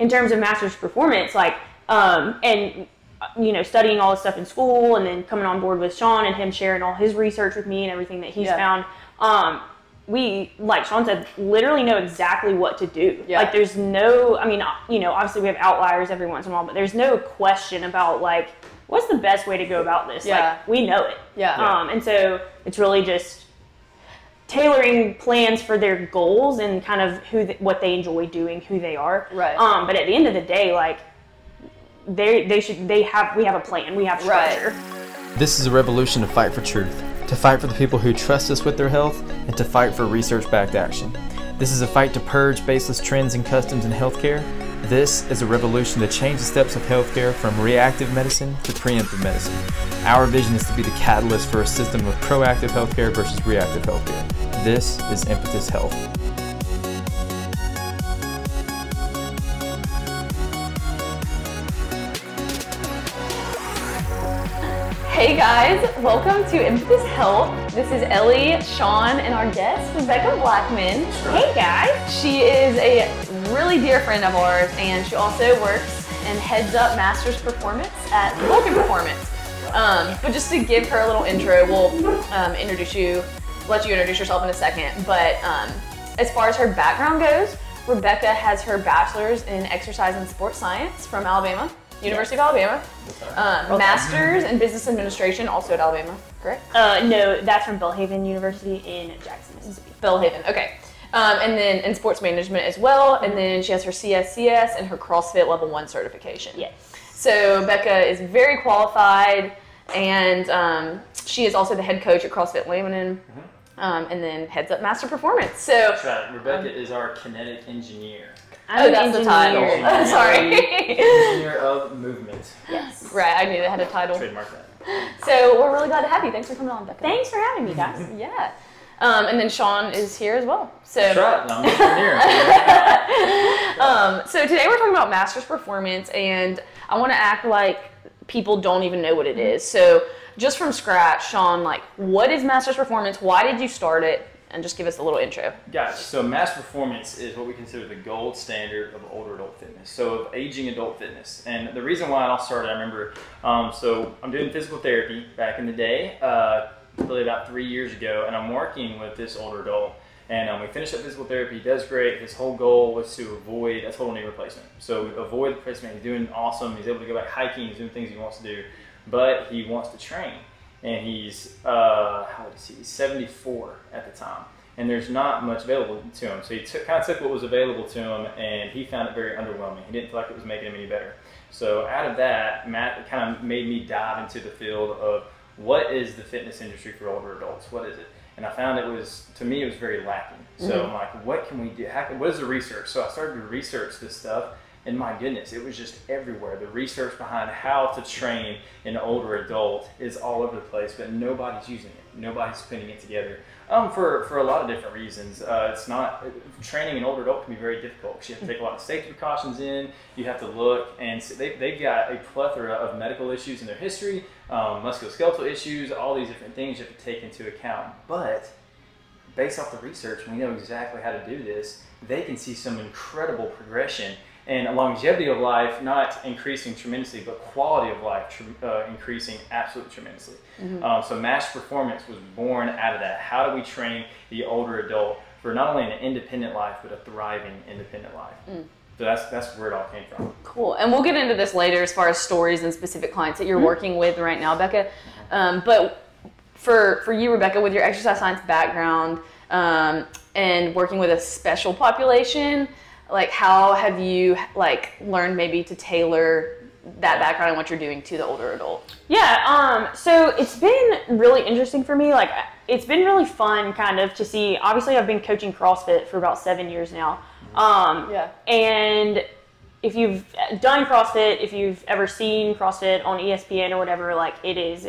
in terms of master's performance, like, um, and you know, studying all this stuff in school, and then coming on board with Sean and him sharing all his research with me and everything that he's Yeah. found. Um, we, like Sean said, literally know exactly what to do. Yeah. Like, there's no, I mean, you know, obviously we have outliers every once in a while, but there's no question about like what's the best way to go about this. Yeah. Like, we know it. Yeah. Um, and so it's really just tailoring plans for their goals and kind of who th- what they enjoy doing, who they are. Right. Um, but at the end of the day, like they they should they have we have a plan, we have Right. structure. This is a revolution to fight for truth, to fight for the people who trust us with their health, and to fight for research backed action. This is a fight to purge baseless trends and customs in healthcare. This is a revolution to change the steps of healthcare from reactive medicine to preemptive medicine. Our vision is to be the catalyst for a system of proactive healthcare versus reactive healthcare. This is Impetus Health. Hey guys, welcome to Impetus Health. This is Ellie, Sean, and our guest, Rebecca Blackman. Hey guys. She is a really dear friend of ours, and she also works and heads up Masters Performance at Vulcan Performance. Um, but just to give her a little intro, we'll um, introduce you, let you introduce yourself in a second. But um, as far as her background goes, Rebecca has her bachelor's in exercise and sports science from Alabama, University of Alabama, um, master's in business administration, also at Alabama, correct? Uh, no, that's from Belhaven University in Jackson, Mississippi. Belhaven. Okay. Um, and then in sports management as well. And then she has her CSCS and her CrossFit Level One certification. Yes. So Becca is very qualified, and um, she is also the head coach at CrossFit Lebanon, um, and then heads up Master Performance. So. That's right. Rebecca is our kinetic engineer. Oh, I'm that's the title. engineer. Oh, sorry. Engineer of movement. yes. right, I knew they had a title. Trademark that. So we're really glad to have you. Thanks for coming on, Becca. Thanks for having me, guys. Yeah. Um, and then Sean is here as well. So. That's right. I'm the engineer. Um, so today we're talking about master's performance, and I want to act like people don't even know what it is. So just from scratch, Sean, like, what is master's performance? Why did you start it? And just give us a little intro. Gotcha. So mass performance is what we consider the gold standard of older adult fitness. So of aging adult fitness. And the reason why it all started, I remember, um, so I'm doing physical therapy back in the day, uh, really about three years ago, and I'm working with this older adult. And um, we finished up physical therapy. He does great. His whole goal was to avoid a total knee replacement. So avoid the replacement. He's doing awesome. He's able to go back hiking. He's doing things he wants to do, but he wants to train. And he's uh, how old is he? He's 74 at the time, and there's not much available to him. So he took, kind of took what was available to him, and he found it very underwhelming. He didn't feel like it was making him any better. So out of that, Matt kind of made me dive into the field of what is the fitness industry for older adults? What is it? And I found it was, to me, it was very lacking. So I'm like, what can we do? Can- what is the research? So I started to research this stuff, and my goodness, it was just everywhere. The research behind how to train an older adult is all over the place, but nobody's using it. Nobody's putting it together. Um, for, for a lot of different reasons. Uh, it's not training an older adult can be very difficult because you have to take a lot of safety precautions in. You have to look, and so they, they've got a plethora of medical issues in their history, um, musculoskeletal issues, all these different things you have to take into account. But based off the research, we know exactly how to do this. They can see some incredible progression and longevity of life not increasing tremendously, but quality of life uh, increasing absolutely tremendously. Um, so, Mass Performance was born out of that. How do we train the older adult for not only an independent life, but a thriving independent life? So that's that's where it all came from. Cool. And we'll get into this later as far as stories and specific clients that you're working with right now, Becca. Um, but for for you, Rebecca, with your exercise science background um, and working with a special population, like how have you like learned maybe to tailor that background and what you're doing to the older adult? Yeah, um, so it's been really interesting for me. Like, it's been really fun, kind of, to see. Obviously, I've been coaching CrossFit for about seven years now. Um, Yeah. And if you've done CrossFit, if you've ever seen CrossFit on ESPN or whatever, like, it is.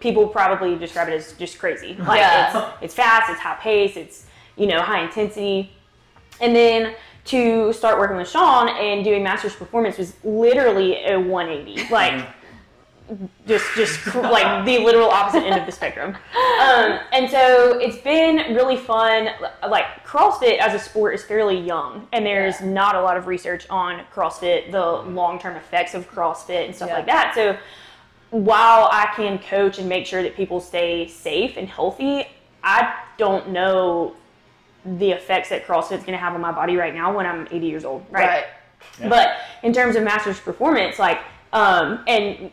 People probably describe it as just crazy. Like, Yeah. it's, it's fast, it's high pace, it's, you know, high intensity. And then to start working with Sean and doing Masters Performance was literally a 180. Like, just just like the literal opposite end of the spectrum. Um, and so it's been really fun. Like CrossFit as a sport is fairly young, and there's Yeah. not a lot of research on CrossFit, the long term effects of CrossFit and stuff Yeah. like that. So while I can coach and make sure that people stay safe and healthy, I don't know the effects that CrossFit's going to have on my body right now when I'm 80 years old. Right. Yeah. But in terms of master's performance, like, um, and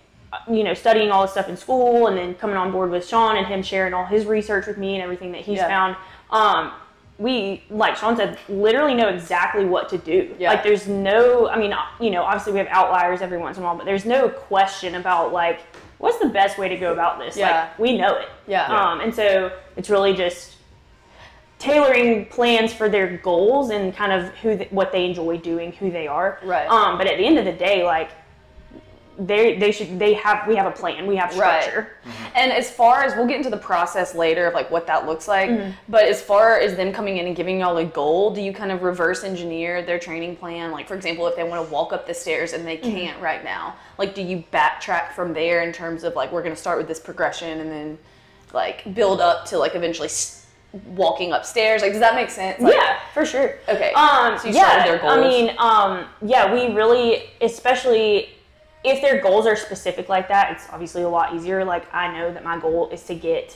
you know, studying all this stuff in school, and then coming on board with Sean and him sharing all his research with me and everything that he's Yeah. found. Um, we, like Sean said, literally know exactly what to do. Yeah. Like, there's no, I mean, you know, obviously we have outliers every once in a while, but there's no question about like what's the best way to go about this. Yeah. Like, we know it. Yeah. Um, and so it's really just tailoring plans for their goals and kind of who th- what they enjoy doing, who they are. Right. Um, but at the end of the day, like they they should they have we have a plan, we have structure. Right. structure. And as far as we'll get into the process later of like what that looks like, Mm-hmm. but as far as them coming in and giving y'all a goal, do you kind of reverse engineer their training plan? Like for example, if they want to walk up the stairs and they Mm-hmm. can't right now, like do you backtrack from there in terms of like we're going to start with this progression and then like build up to like eventually s- walking upstairs? Like does that make sense? Like, yeah, for sure. Okay. Um, So yeah, I mean, um, yeah, we really, especially if their goals are specific like that, it's obviously a lot easier. Like I know that my goal is to get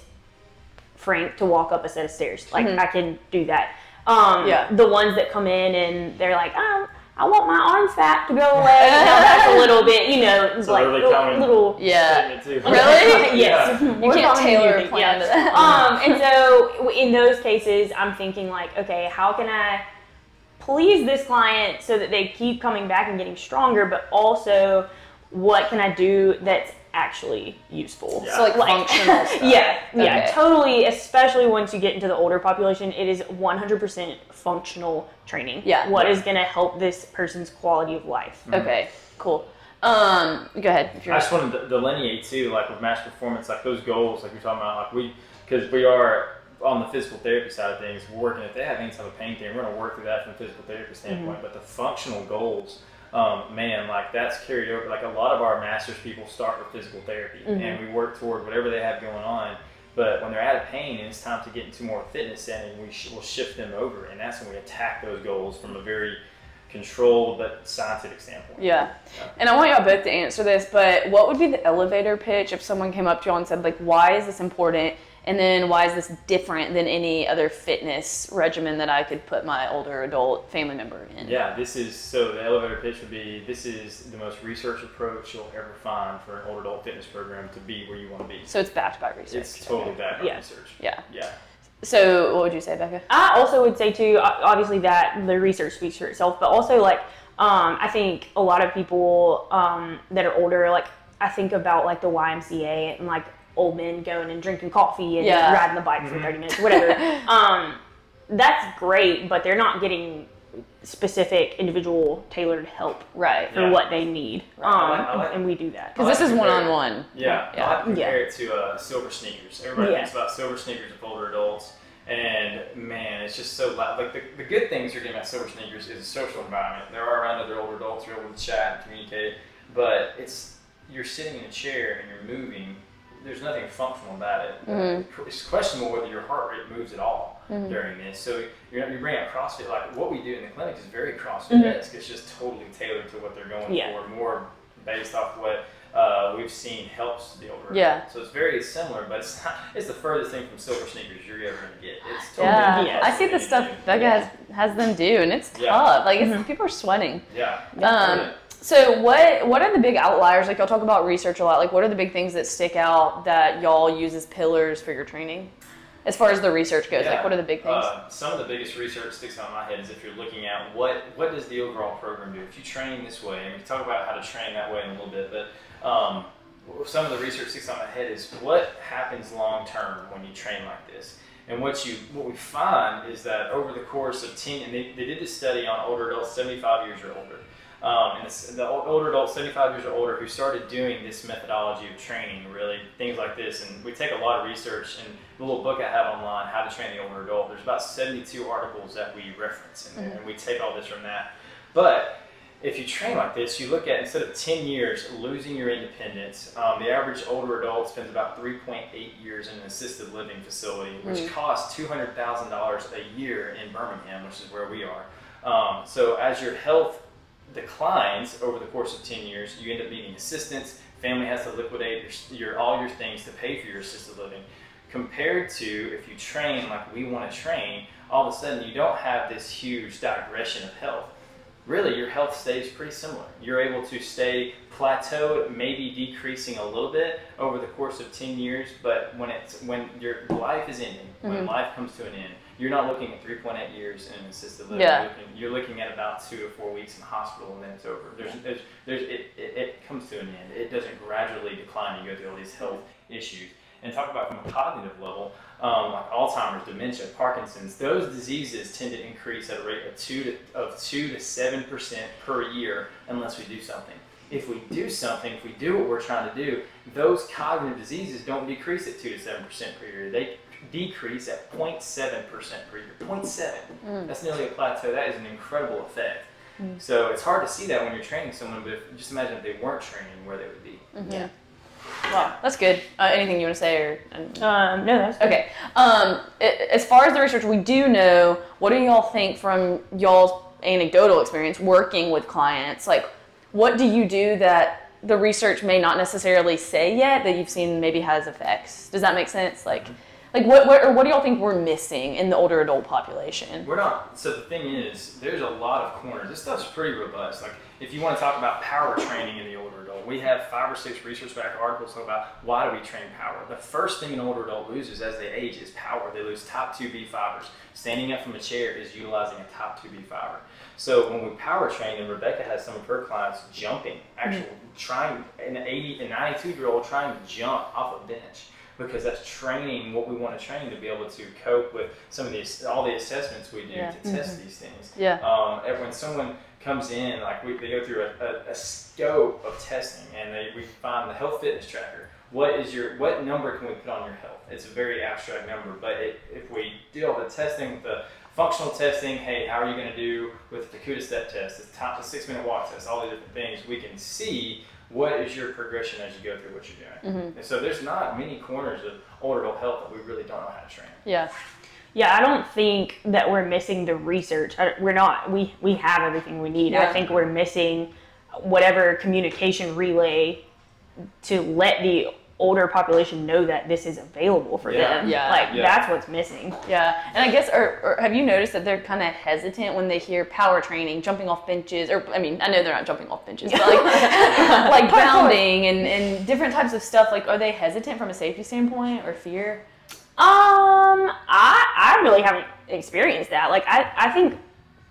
Frank to walk up a set of stairs. Like I can do that. Um, Mm-hmm. Yeah. The ones that come in and they're like, oh, I want my arm fat to go away. now that's a little bit, you know, It's a like really little, common little Yeah. too. Really? yes. Yeah. You More can't tailor a plan yeah. to that. Um, and so in those cases, I'm thinking like, okay, how can I please this client so that they keep coming back and getting stronger, but also what can I do that's actually useful? Yeah. So like, functional stuff. Yeah, yeah, Okay. totally. Especially once you get into the older population, it is 100% functional training. Yeah. What is going to help this person's quality of life? Okay. Cool. Um, go ahead. I just wanted to delineate too, like with match performance, like those goals, like you're talking about, like we, because we are on the physical therapy side of things, we're working. If they have any type of pain thing, we're going to work through that from a physical therapy standpoint. But the functional goals, um, man, like that's carried over. Like a lot of our masters people start with physical therapy, and we work toward whatever they have going on. But when they're out of pain and it's time to get into more fitness setting, we sh- will shift them over, and that's when we attack those goals from a very controlled but scientific standpoint. Yeah. And I want y'all both to answer this, but what would be the elevator pitch if someone came up to y'all and said, like, why is this important? And then why is this different than any other fitness regimen that I could put my older adult family member in? Yeah, this is so the elevator pitch would be this is the most research approach you'll ever find for an older adult fitness program to be where you want to be. So it's backed by research. It's totally backed by Yeah. research. Yeah. Yeah. So what would you say, Becca? I also would say too, obviously that the research speaks for itself, but also like um, I think a lot of people um, that are older, like I think about like the YMCA and like old men going and drinking coffee and Yeah. riding the bike for thirty minutes, whatever. um, that's great, but they're not getting specific, individual, tailored help Right. for Yeah. what they need, Right. I like- I um, like- and we do that. Because I this is one-on-one Yeah. Yeah. I like to compare it to uh, silver sneakers. Everybody Yeah. thinks about silver sneakers with older adults. And man, it's just so loud. Like the, the good things you're getting at Silver Sneakers is a social environment. There are around other older adults, you're able to chat and communicate. But it's you're sitting in a chair and you're moving. There's nothing functional about it. Mm-hmm. It's questionable whether your heart rate moves at all during this. So you're, you bring up CrossFit. Like what we do in the clinic is very CrossFit-esque. It's just totally tailored to what they're going Mm-hmm. Yeah. for, more based off what uh, we've seen helps the older. Yeah. So it's very similar, but it's not, it's the furthest thing from silver sneakers you're ever going to get. It's totally Yeah. Yeah. I see the stuff Becca has, has them do, and it's Yeah. tough. Like, it's, people are sweating. Yeah. Um, so what what are the big outliers? Like y'all talk about research a lot. Like what are the big things that stick out that y'all use as pillars for your training? As far as the research goes, like what are the big things? Uh, some of the biggest research sticks out in my head is if you're looking at what what does the overall program do? If you train this way, and we talk about how to train that way in a little bit, but um, some of the research sticks out in my head is what happens long term when you train like this. And what you what we find is that over the course of ten, and they, they did this study on older adults, 75 years or older. Um, and this, the older adults, 75 years or older, who started doing this methodology of training, really things like this. And we take a lot of research and the little book I have online, How to Train the Older Adult. There's about 72 articles that we reference, and, and we take all this from that. But if you train like this, you look at instead of 10 years losing your independence, um, the average older adult spends about 3.8 years in an assisted living facility, which costs $200,000 a year in Birmingham, which is where we are. Um, so as your health declines over the course of 10 years, you end up needing assistance. Family has to liquidate your, your all your things to pay for your assisted living. Compared to if you train like we want to train, all of a sudden you don't have this huge digression of health really your health stays pretty similar. You're able to stay plateaued, maybe decreasing a little bit over the course of 10 years, but when it's when your life is ending, when Mhm. life comes to an end, you're not looking at 3.8 years in assisted living. Yeah. You're, looking, you're looking at about two to four weeks in the hospital, and then it's over. There's, there's, there's it, it, it comes to an end. It doesn't gradually decline. You go through all these health issues. And talk about from a cognitive level, um, like Alzheimer's, dementia, Parkinson's, those diseases tend to increase at a rate of two to of two to seven percent per year unless we do something. If we do something, if we do what we're trying to do, those cognitive diseases don't decrease at two to seven percent per year. They decrease at 0.7 percent per year. 0.7. That's nearly a plateau. That is an incredible effect. So it's hard to see that when you're training someone, but if, just imagine if they weren't training, where they would be. Yeah. Wow, that's good. Uh, anything you want to say or? Um, no, that's Okay. Um, a- as far as the research, we do know. What do y'all think from y'all's anecdotal experience working with clients? Like, what do you do that the research may not necessarily say yet that you've seen maybe has effects? Does that make sense? Like, like what, what or what do y'all think we're missing in the older adult population? We're not. So the thing is, there's a lot of corners. This stuff's pretty robust. Like if you want to talk about power training in the older adult, we have five or six research-backed articles talking about why do we train power. The first thing an older adult loses as they age is power. They lose type 2B fibers. Standing up from a chair is utilizing a type 2B fiber. So when we power train, and Rebecca has some of her clients jumping, actually mm-hmm. trying an 80, a 92 year old trying to jump off a bench because that's training what we want to train to be able to cope with some of these all the assessments we do Yeah. to test these things. Yeah. Um, and when someone comes in, like we, they go through a, a, a scope of testing, and they we find the health fitness tracker. What is your what number can we put on your health? It's a very abstract number, but it, if we do all the testing with the functional testing, hey, how are you going to do with the Takuta step test, the top the six minute walk test, all these different things, we can see what is your progression as you go through what you're doing. Mm-hmm. And so there's not many corners of older adult health that we really don't know how to train. Yeah. Yeah, I don't think that we're missing the research. We're not. We we have everything we need. Yeah. I think we're missing whatever communication relay to let the older population know that this is available for Yeah. them. Yeah. Like Yeah. that's what's missing. Yeah, and I guess, or, or have you noticed that they're kind of hesitant when they hear power training, jumping off benches, or I mean, I know they're not jumping off benches, but like, like bounding and, and different types of stuff. Like, are they hesitant from a safety standpoint or fear? Um, I I really haven't experienced that. Like I I think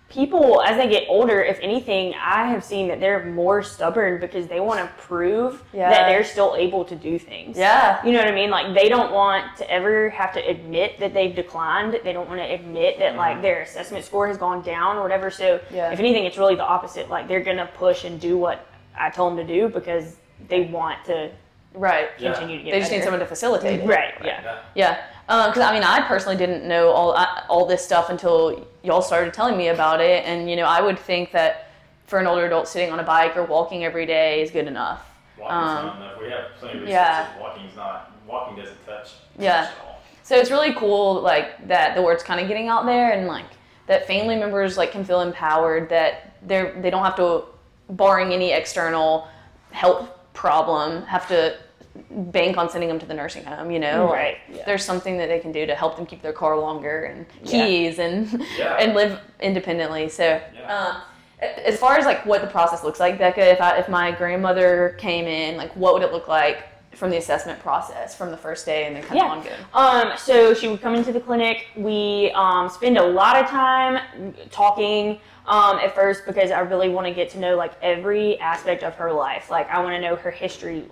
people as they get older, if anything, I have seen that they're more stubborn because they want to prove Yeah. that they're still able to do things. Yeah. You know what I mean? Like they don't want to ever have to admit that they've declined. They don't want to admit that like mm-hmm. their assessment score has gone down or whatever. So Yeah. if anything, it's really the opposite. Like they're gonna push and do what I told them to do because they want to Right. Yeah. continue to get They just need someone to facilitate it. Right. Yeah. Yeah, uh, because I mean, I personally didn't know all I- all this stuff until y'all started telling me about it, and you know, I would think that for an older adult sitting on a bike or walking every day is good enough. Walking's Um, not enough. We have plenty of yeah. walking's not. Walking doesn't touch. Yeah. touch at all. So it's really cool, like that the word's kind of getting out there, and like that family members like can feel empowered that they're they don't have to, barring any external health problem, have to bank on sending them to the nursing home. You know, Right, Like, yeah. There's something that they can do to help them keep their car longer and Yeah. keys and Yeah. and live independently. So. Yeah. Um, as far as like what the process looks like, Becca, if I if my grandmother came in, like what would it look like from the assessment process from the first day and then kind Yeah. of ongoing? Um, so she would come into the clinic. We um, spend a lot of time talking um, at first because I really want to get to know like every aspect of her life. Like I want to know her history.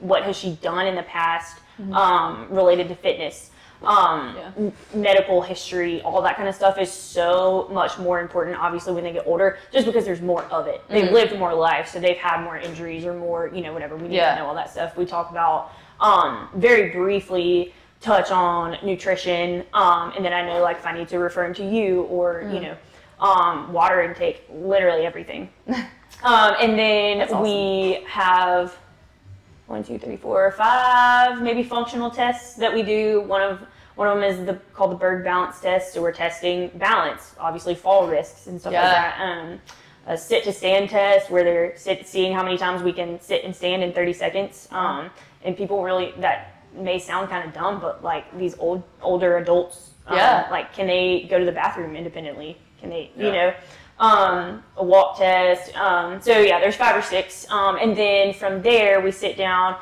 What has she done in the past um, related to fitness? Um, Yeah. m- medical history, all that kind of stuff is so much more important. Obviously, when they get older, just because there's more of it, they've lived more life, so they've had more injuries or more, you know, whatever. We need Yeah. to know all that stuff. We talk about um, very briefly touch on nutrition, um, and then I know like if I need to refer them to you or you know um, water intake, literally everything. um, and then awesome. we have one, two, three, four, five, maybe functional tests that we do. One of one of them is the called the Berg Balance Test. So we're testing balance, obviously fall risks and stuff Yeah. like that. Um, a sit to stand test where they're sit, seeing how many times we can sit and stand in 30 seconds. Um, and people really that may sound kind of dumb, but like these old older adults, um, Yeah. like can they go to the bathroom independently? Can they, you know? um, a walk test. Um, so yeah, there's five or six, um, and then from there we sit down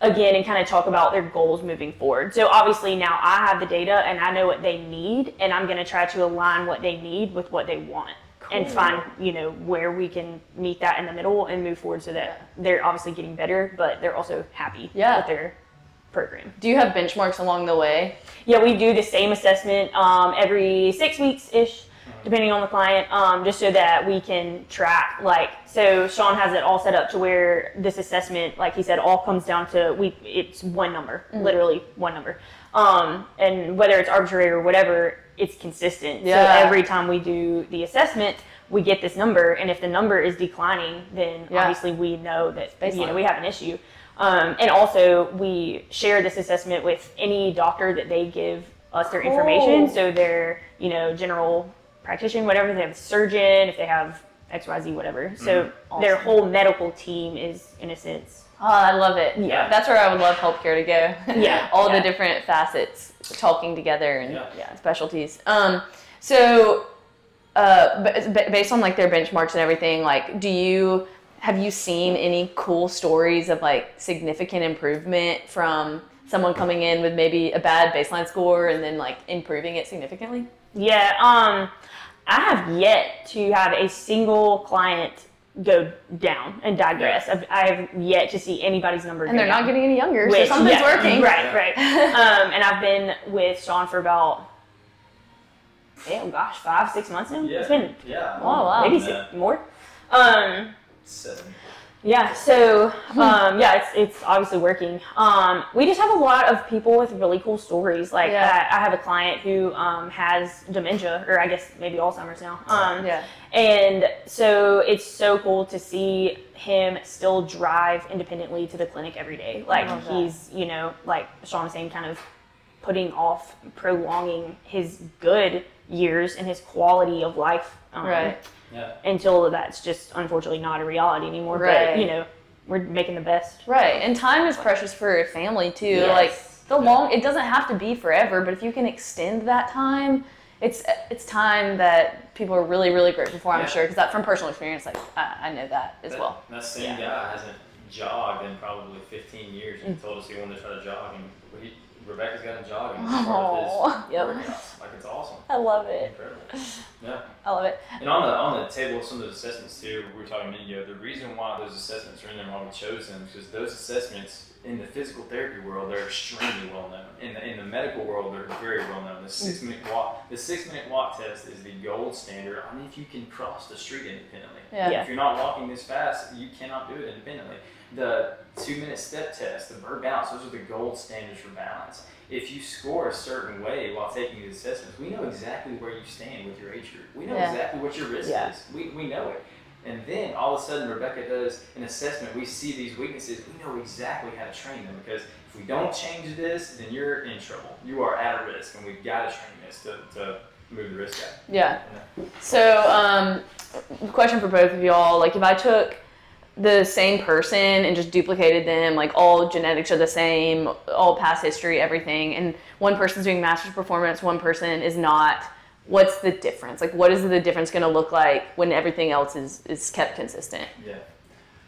again and kind of talk about their goals moving forward. So obviously now I have the data and I know what they need, and I'm going to try to align what they need with what they want. And find, you know, where we can meet that in the middle and move forward so that they're obviously getting better, but they're also happy Yeah. with their program. Do you have benchmarks along the way? Yeah, we do the same assessment um, every six weeks ish, depending on the client, um, just so that we can track. Like, so Sean has it all set up to where this assessment, like he said, all comes down to we. It's one number, literally one number, um, and whether it's arbitrary or whatever, it's consistent. Yeah. So every time we do the assessment. We get this number, and if the number is declining, then Yeah. obviously we know that you know we have an issue. Um, and also, we share this assessment with any doctor that they give us their information. Cool. So their, you know, general practitioner, whatever, they have a surgeon, if they have XYZ, whatever. So their Awesome. whole medical team is, in a sense, Oh, I love it. Yeah. That's where I would love healthcare to go. Yeah, All yeah. the different facets talking together and Yeah. Yeah. specialties. Um, so, uh, b- b- based on like their benchmarks and everything, like, do you have you seen any cool stories of like significant improvement from someone coming in with maybe a bad baseline score and then like improving it significantly? Yeah, um, I have yet to have a single client go down and digress. I've, I have yet to see anybody's number And go they're not getting any younger, Which, so something's yeah, working. Right, right. um, and I've been with Sean for about, oh gosh, five, six months now. Yeah. It's been Yeah. Oh, wow. maybe six more. Um, Seven. Yeah, so um, yeah, it's it's obviously working. Um, we just have a lot of people with really cool stories. Like Yeah. I, I have a client who um, has dementia, or I guess maybe Alzheimer's now. Um, Yeah. and so it's so cool to see him still drive independently to the clinic every day. Like he's, you know, like Sean was saying, kind of putting off, prolonging his good years and his quality of life. Um, Right. Yeah. Until that's just unfortunately not a reality anymore. Right. But, you know, we're making the best. Right, and time is precious for a family too. Yes. Like the long, it doesn't have to be forever, but if you can extend that time, it's it's time that people are really really grateful for. I'm Yeah. sure because that from personal experience, like I, I know that as That, well. That same guy hasn't jogged in probably 15 years and mm. told us he wanted to try to jog. And he, Rebecca's got him jogging. as part of yep. workouts. Like, it's awesome. I love it. Incredible. Yeah. I love it. And on the on the table, some of those assessments too, we were talking a minute ago. The reason why those assessments are in there and why we chose them is because those assessments in the physical therapy world they're extremely well known. In the in the medical world, they're very well known. The six minute walk, the six minute walk test is the gold standard I mean, if you can cross the street independently. Yeah. Yeah. If you're not walking this fast, you cannot do it independently. The two minute step test, the Berg balance, those are the gold standards for balance. If you score a certain way while taking these assessments, we know exactly where you stand with your age group. We know Yeah. exactly what your risk Yeah. is. We, we know it. And then all of a sudden, Rebecca does an assessment. We see these weaknesses. We know exactly how to train them because if we don't change this, then you're in trouble. You are at a risk, and we've got to train this to, to move the risk out. Yeah. So, um, question for both of y'all: like, if I took the same person and just duplicated them, like all genetics are the same, all past history, everything, and one person's doing master's performance, one person is not. What's the difference? Like, what is the difference going to look like when everything else is is kept consistent? Yeah.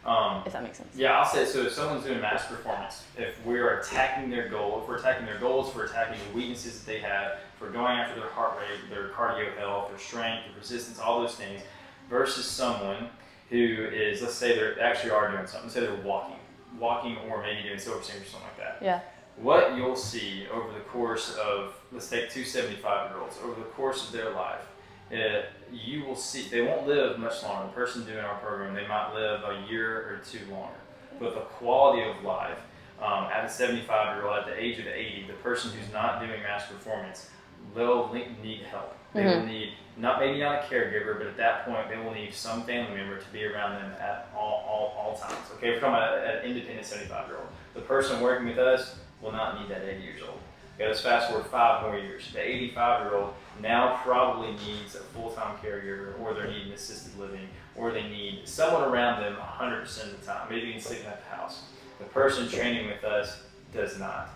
Um, If that makes sense. Yeah, I'll say so. If someone's doing mass performance, if we're attacking their goal, if we're attacking their goals, if we're attacking the weaknesses that they have, if we're going after their heart rate, their cardio health, their strength, their resistance, all those things, versus someone who is, let's say they actually are doing something, let's say they're walking, walking or maybe doing silver sneakers or something like that. Yeah. What you'll see over the course of, let's take two 75 year olds, over the course of their life, uh, you will see they won't live much longer. The person doing our program, they might live a year or two longer. But the quality of life um, at a 75 year old, at the age of 80, the person who's not doing mass performance they'll need help. They will mm-hmm. need not maybe not a caregiver, but at that point they will need some family member to be around them at all all, all times. Okay, if we're talking about an independent 75 year old, the person working with us will not need that 80 years old. Okay, let's fast forward five more years. The 85 year old now probably needs a full time caregiver, or they're needing assisted living, or they need someone around them 100% of the time, maybe even sleeping at the house. The person training with us does not.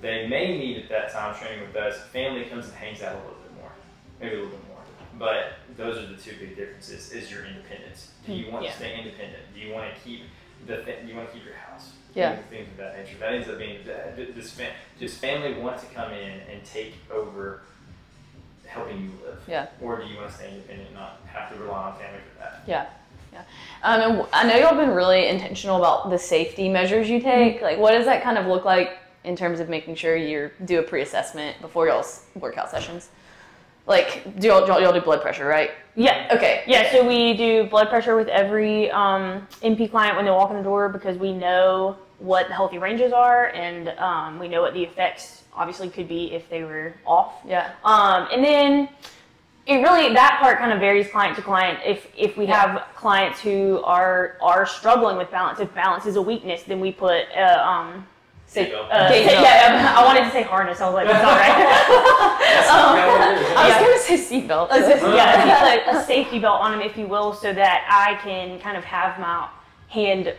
They may need at that time training with us. Family comes and hangs out a little bit maybe a little bit more. But those are the two big differences: is your independence. Do you want Yeah. to stay independent? Do you want to keep the th- you want to keep your house? Yeah. Things- of that nature. That ends up being this fam- does family want to come in and take over helping you live? Yeah. Or do you want to stay independent and not have to rely on family for that? Yeah. Yeah. Um, and w- I know y'all been really intentional about the safety measures you take. Like, what does that kind of look like in terms of making sure you do a pre-assessment before y'all's workout sessions? Like, do y'all, y'all, y'all do blood pressure, right? Yeah. Okay. Yeah, so we do blood pressure with every um, MP client when they walk in the door because we know what the healthy ranges are and um, we know what the effects obviously could be if they were off. Yeah. Um, and then it really that part kind of varies client to client. If if we Yeah. have clients who are are struggling with balance, if balance is a weakness, then we put uh, um, Safe- Seatbelt. uh, Gait belt. yeah, I wanted to say harness. I was like, that's not right. That's Um, not what it is. I was gonna say seatbelt. yeah, if you put a safety belt on them, if you will, so that I can kind of have my hand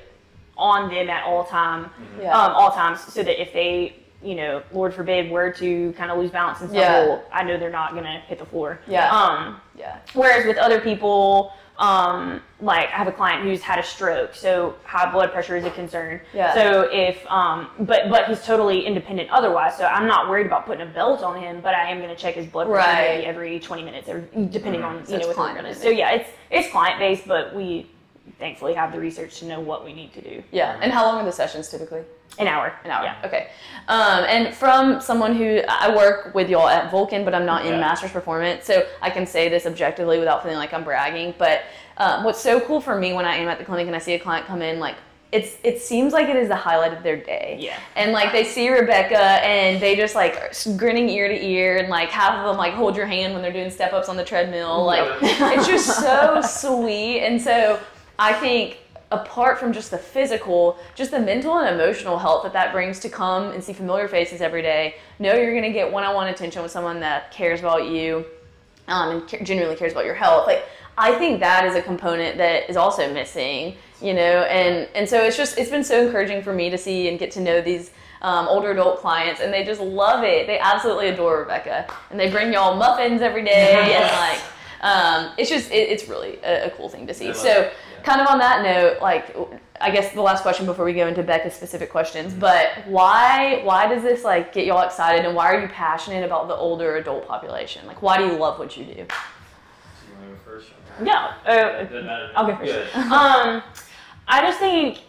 on them at all time, Yeah. um, all times, so that if they, you know, Lord forbid, were to kind of lose balance and Yeah. I know they're not gonna hit the floor. Yeah. Um, yeah. whereas with other people, um, like I have a client who's had a stroke, so high blood pressure is a concern. Yeah. So if, um, but but he's totally independent otherwise, so I'm not worried about putting a belt on him, but I am going to check his blood pressure Right. every 20 minutes, or depending on So you know what client based. So yeah, it's it's client based, but we thankfully have the research to know what we need to do. Yeah. And how long are the sessions typically? An hour. An hour. Yeah. Okay. Um, and from someone who I work with y'all at Vulcan, but I'm not in Yeah. Masters Performance, so I can say this objectively without feeling like I'm bragging. But um, what's so cool for me when I am at the clinic and I see a client come in, like it's it seems like it is the highlight of their day. Yeah. And like they see Rebecca and they just like are grinning ear to ear, and like half of them like hold your hand when they're doing step ups on the treadmill. Like it's just so sweet. And so I think apart from just the physical, just the mental and emotional health that that brings to come and see familiar faces every day, know you're going to get one-on-one attention with someone that cares about you um, and genuinely cares about your health. Like I think that is a component that is also missing, you know, and and so it's just it's been so encouraging for me to see and get to know these um, older adult clients, and they just love it. They absolutely adore Rebecca, and they bring y'all muffins every day, and like um, it's just it, it's really a, a cool thing to see. So it. Kind of on that note, like I guess the last question before we go into Becca's specific questions, but why why does this like get y'all excited, and why are you passionate about the older adult population? Like why do you love what you do? So you want to go first? Yeah. Uh, It doesn't matter. I'll go first. Good. um, I just think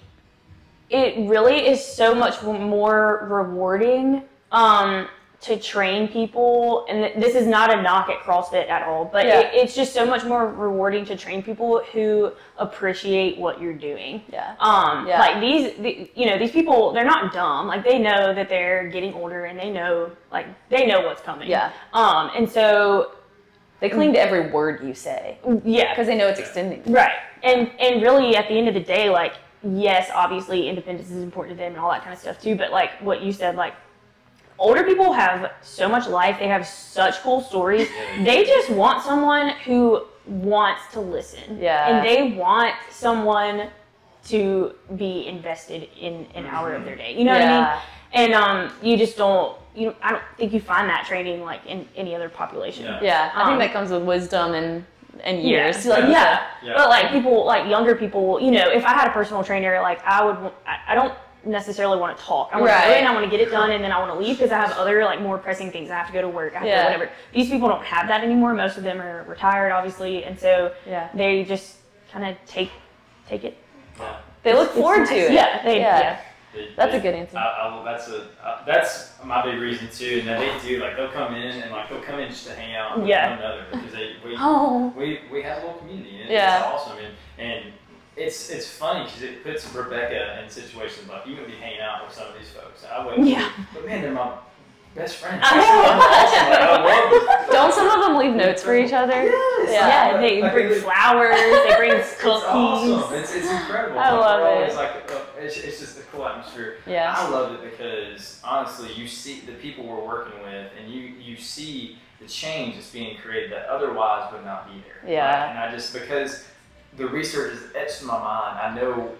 it really is so much more rewarding um, to train people, and this is not a knock at CrossFit at all, but Yeah. it, it's just so much more rewarding to train people who appreciate what you're doing. Yeah. Um, Yeah. like these, the, you know, these people, they're not dumb. Like they know that they're getting older, and they know, like they know what's coming. Yeah. Um, and so, They cling to every word you say yeah, because they know it's extending. Right. And and really at the end of the day, like, yes, obviously independence is important to them and all that kind of stuff too, but like what you said, like older people have so much life, they have such cool stories. They just want someone who wants to listen. Yeah. And they want someone to be invested in an hour of their day. You know what I Yeah. mean? And um you just don't you I don't think you find that training like in any other population. Yeah. Yeah, I think Um, that comes with wisdom and and Yeah. years. Like, yeah. Yeah. But like people, like younger people, you know, if I had a personal trainer, like I would, I, I don't necessarily want to talk. I want to Right. go in, I want to get it done, and then I want to leave because I have other like more pressing things. I have to go to work. I have Yeah. to whatever. These people don't have that anymore. Most of them are retired, obviously, and so Yeah. they just kind of take take it. Yeah. They look It's forward nice. to it. Yeah, they, Yeah. yeah. They- That's a good answer. I, I, well, that's a uh, that's my big reason too. And that they do like they'll come in and like they'll come in just to hang out with Yeah. one another because they we, Oh. we we have a little community and Yeah. it's awesome and and it's it's funny because it puts Rebecca in situations like you would be hanging out with some of these folks. I wouldn't. Yeah. But man, they're my best friends. I know. Awesome. Like, I love this. Don't some of them leave notes for each other? Yes. Yeah, Yeah. they Like, bring it- flowers, they bring It's cookies. awesome. It's, it's incredible. I Like, love we're always it. Like, uh, it's, it's just a cool atmosphere. Yeah. I love it because honestly, you see the people we're working with, and you you see the change that's being created that otherwise would not be there. Yeah. Right? And I just because the research is etched in my mind, I know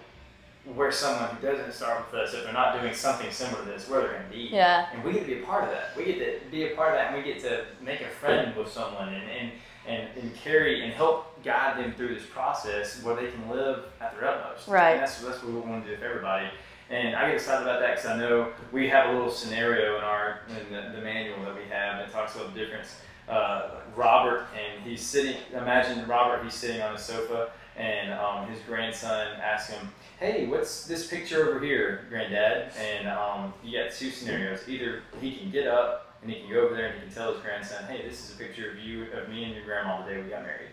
where someone who doesn't start with us, if they're not doing something similar to this, where they're going to be. Yeah. And we get to be a part of that. We get to be a part of that, and we get to make a friend with someone and, and, and, and carry and help guide them through this process where they can live at their utmost. Right. And that's, that's what we want to do for everybody. And I get excited about that because I know we have a little scenario in our in the, the manual that we have that talks about the difference. Uh, Robert and he's sitting. Imagine Robert. He's sitting on a sofa, and um, his grandson asks him, "Hey, what's this picture over here, Granddad?" And um, you got two scenarios. Either he can get up and he can go over there and he can tell his grandson, "Hey, this is a picture of you, of me and your grandma the day we got married,"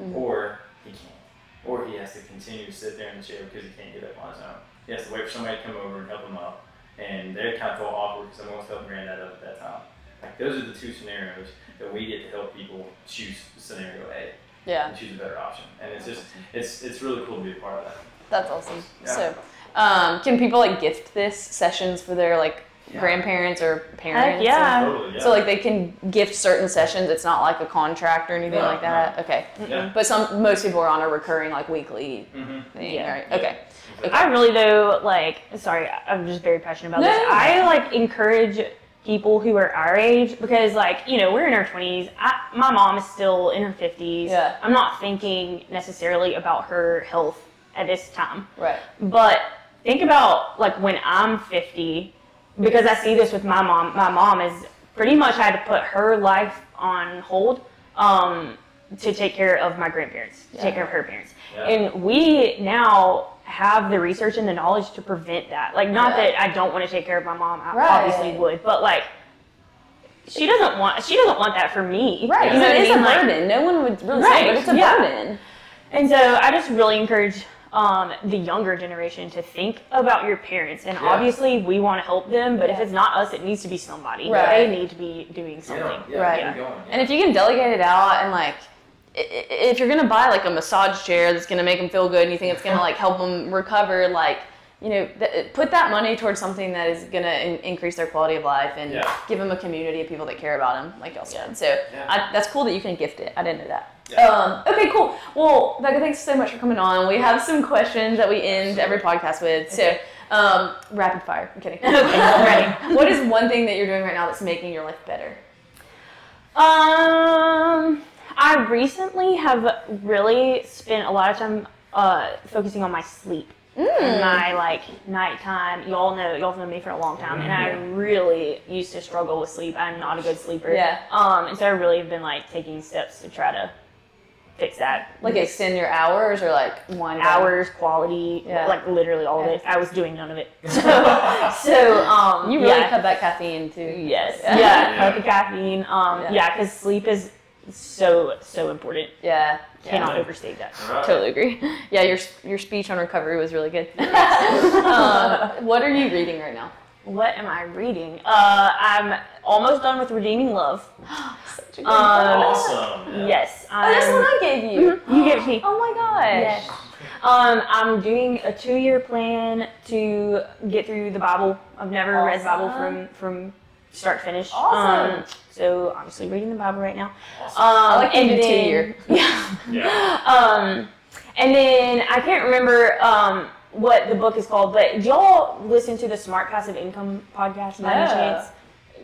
Mhm. or he can't, or he has to continue to sit there in the chair because he can't get up on his own. He has to wait for somebody to come over and help him up, and they kind of feel awkward because someone wants to help Granddad up at that time. Like those are the two scenarios that we get to help people choose scenario A Yeah. and choose a better option, and it's just it's it's really cool to be a part of that. That's awesome. Yeah. So, um, can people like gift this sessions for their like Yeah. grandparents or parents? yeah. Totally, yeah. So like they can gift certain sessions. It's not like a contract or anything No, like that. Okay. yeah. But some most people are on a recurring like weekly Mm-hmm. thing, Yeah. right? Yeah. Okay. I really though like sorry, I'm just very passionate about No, this. no, no. I like encourage people who are our age because like you know we're in our 20s. I, my mom is still in her 50s. Yeah. I'm not thinking necessarily about her health at this time, Right. but think about like when I'm 50 because I see this with my mom. My mom is pretty much had to put her life on hold um, to take care of my grandparents, to Yeah. take care of her parents. Yeah. And we now have the research and the knowledge to prevent that. Like, not Yeah. that I don't want to take care of my mom, I Right. obviously would, but like, she doesn't want she doesn't want that for me. Right. You know Because what I it is a mean? Like- burden. no one would really say, Right, it, but it's a yeah. burden. and so I just really encourage um, the younger generation to think about your parents. And Yeah. obviously, we want to help them, but if it's not us, it needs to be somebody. Right. They need to be doing something. Yeah, yeah, Right. yeah. And if you can delegate it out and like, i- i- if you're gonna buy like a massage chair that's gonna make them feel good and you think it's gonna like help them recover, like, you know, th- put that money towards something that is gonna in- increase their quality of life and Yeah. give them a community of people that care about them, like y'all said. So Yeah. I, that's cool that you can gift it. I didn't know that. Um, okay, cool. Well, Becca, thanks so much for coming on. We have some questions that we end every podcast with. So, um, rapid fire. I'm kidding. Okay, ready. What is one thing that you're doing right now that's making your life better? Um, I recently have really spent a lot of time uh, focusing on my sleep. Mm. My like nighttime. Y'all know, y'all have known me for a long time, and I really used to struggle with sleep. I'm not a good sleeper. Yeah. Um, and so I really have been like taking steps to try to fix that. Like extend your hours or like one hours, quality, Yeah. like literally all of it. I was doing none of it. So, so um, You really yeah. cut that caffeine too. Yes. Yeah. Yeah. Cut the caffeine. Um, Yeah. yeah, because sleep is so so important. Yeah. Cannot yeah. overstate that. All right. Totally agree. Yeah, your your speech on recovery was really good. um, what are you reading right now? What am I reading? Uh, I'm almost done with Redeeming Love. Such a good Um, Awesome. yeah. Yes. Oh, that's the I'm- one I gave you. You give it to me. Oh my gosh. Yes. Um, I'm doing a two-year plan to get through the Bible. I've never read the Bible from from start to finish. Awesome. Um, so obviously reading the Bible right now. Awesome. Um, I like and then, two-year. Yeah. Yeah. Um, and then I can't remember um, what the book is called, but do y'all listen to the Smart Passive Income podcast by any No. chance?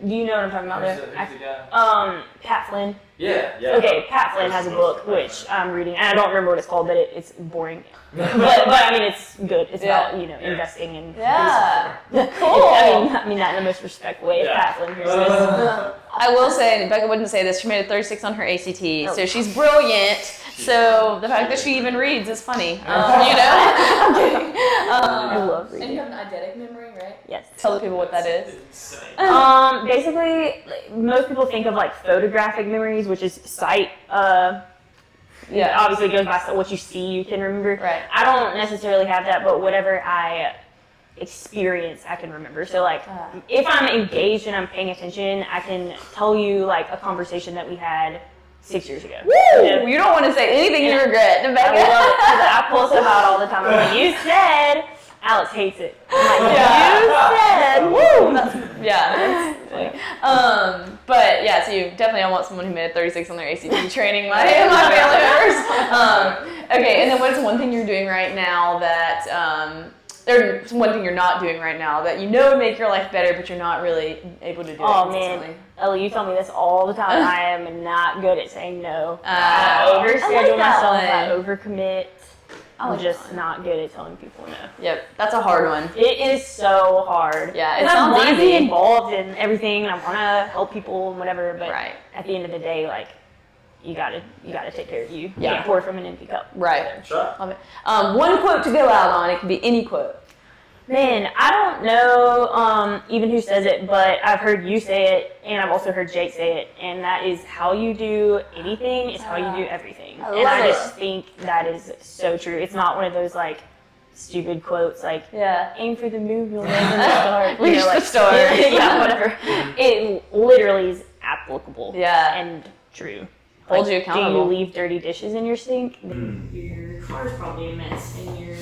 Do you know what I'm talking about? Who's though? the, who's the guy? Um, Pat Flynn. Yeah, yeah. Okay, Pat Flynn has a book which I'm reading, and I don't remember what it's called, but it, it's boring. but, but I mean, it's good. It's Yeah. about you know Yeah. investing and Yeah. Cool. Cool. I mean, I mean that in the most respectful way. Yeah. Pat Flynn hears this. I will say, Becca wouldn't say this, she made a 36 on her ACT, Oh. so she's brilliant. So the fact that she even reads is funny, um, you know? I um, love and you have an eidetic memory, right? Yes. Tell the people what that is. Um, basically, like, most people think of like photographic memories, which is sight. Uh, Yeah. Obviously, it goes by what you see, you can remember. Right. I don't necessarily have that, but whatever I experience I can remember. So like Ah. if I'm engaged and I'm paying attention, I can tell you like a conversation that we had six years ago. Woo! You don't want to say anything you regret, I Rebecca. love it I pull stuff out all the time. I'm like, you said Alex hates it. I'm like, Yeah. you said woo. Yeah. Um, but yeah, so you definitely I want someone who made a 36 on their ACT training. My my family members. Um, okay, and then what's one thing you're doing right now that um, or one thing you're not doing right now that you know would make your life better, but you're not really able to do it Oh man, Ellie, you tell me this all the time. I am not good at saying no. Uh, I overschedule I like myself. I one. overcommit. I I'm like just that not good at telling people no. Yep, that's a hard one. It is so hard. Yeah, it And I want to be involved in everything, and I want to help people and whatever. But Right. at the end of the day, like you gotta you gotta take care of you. You Yeah. can't pour from an empty cup. Right. Sure. Love it. Um, one quote to go out on. It could be any quote. Man, I don't know um, even who says it, but I've heard you say it, and I've also heard Jake say it, and that is how you do anything is how you do everything. I and love I it. just think that is so true. It's not one of those like stupid quotes like Yeah. aim for the moon, you'll land in the star. You Reach know, the like, stars. yeah, whatever. It literally is applicable. Yeah. And true. Hold Like, you accountable. Do you leave dirty dishes in your sink? your car's probably a mess and your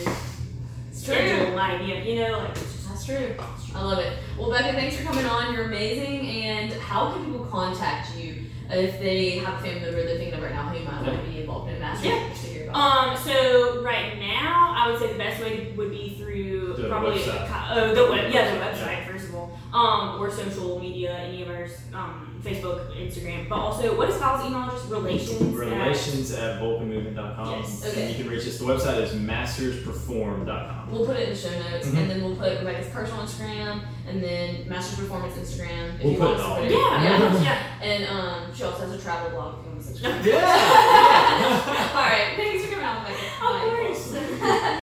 It's true. schedule might you know, like it's just That's true. I love it. Well, Becca, thanks for coming on. You're amazing. And how can people contact you if they have a family member they're thinking of right now who might want to be involved in a master? Yeah. Just to hear about. Um, so right now, I would say the best way would be through The probably website. oh the web yeah the website first of all um or social media any of our um Facebook Instagram but also what is Kyle's email address relations at- Relations at vulcanmovement.com. Yes. Okay. And you can reach us. The website is mastersperform.com. We'll put it in the show notes, Mhm. and then we'll put Rebecca's personal Instagram, and then Masters Performance Instagram. If We'll you put want it all. yeah yeah. yeah And um, she also has a travel blog if you want to subscribe. Yeah. All right. Thanks for coming on, Rebecca. Of course.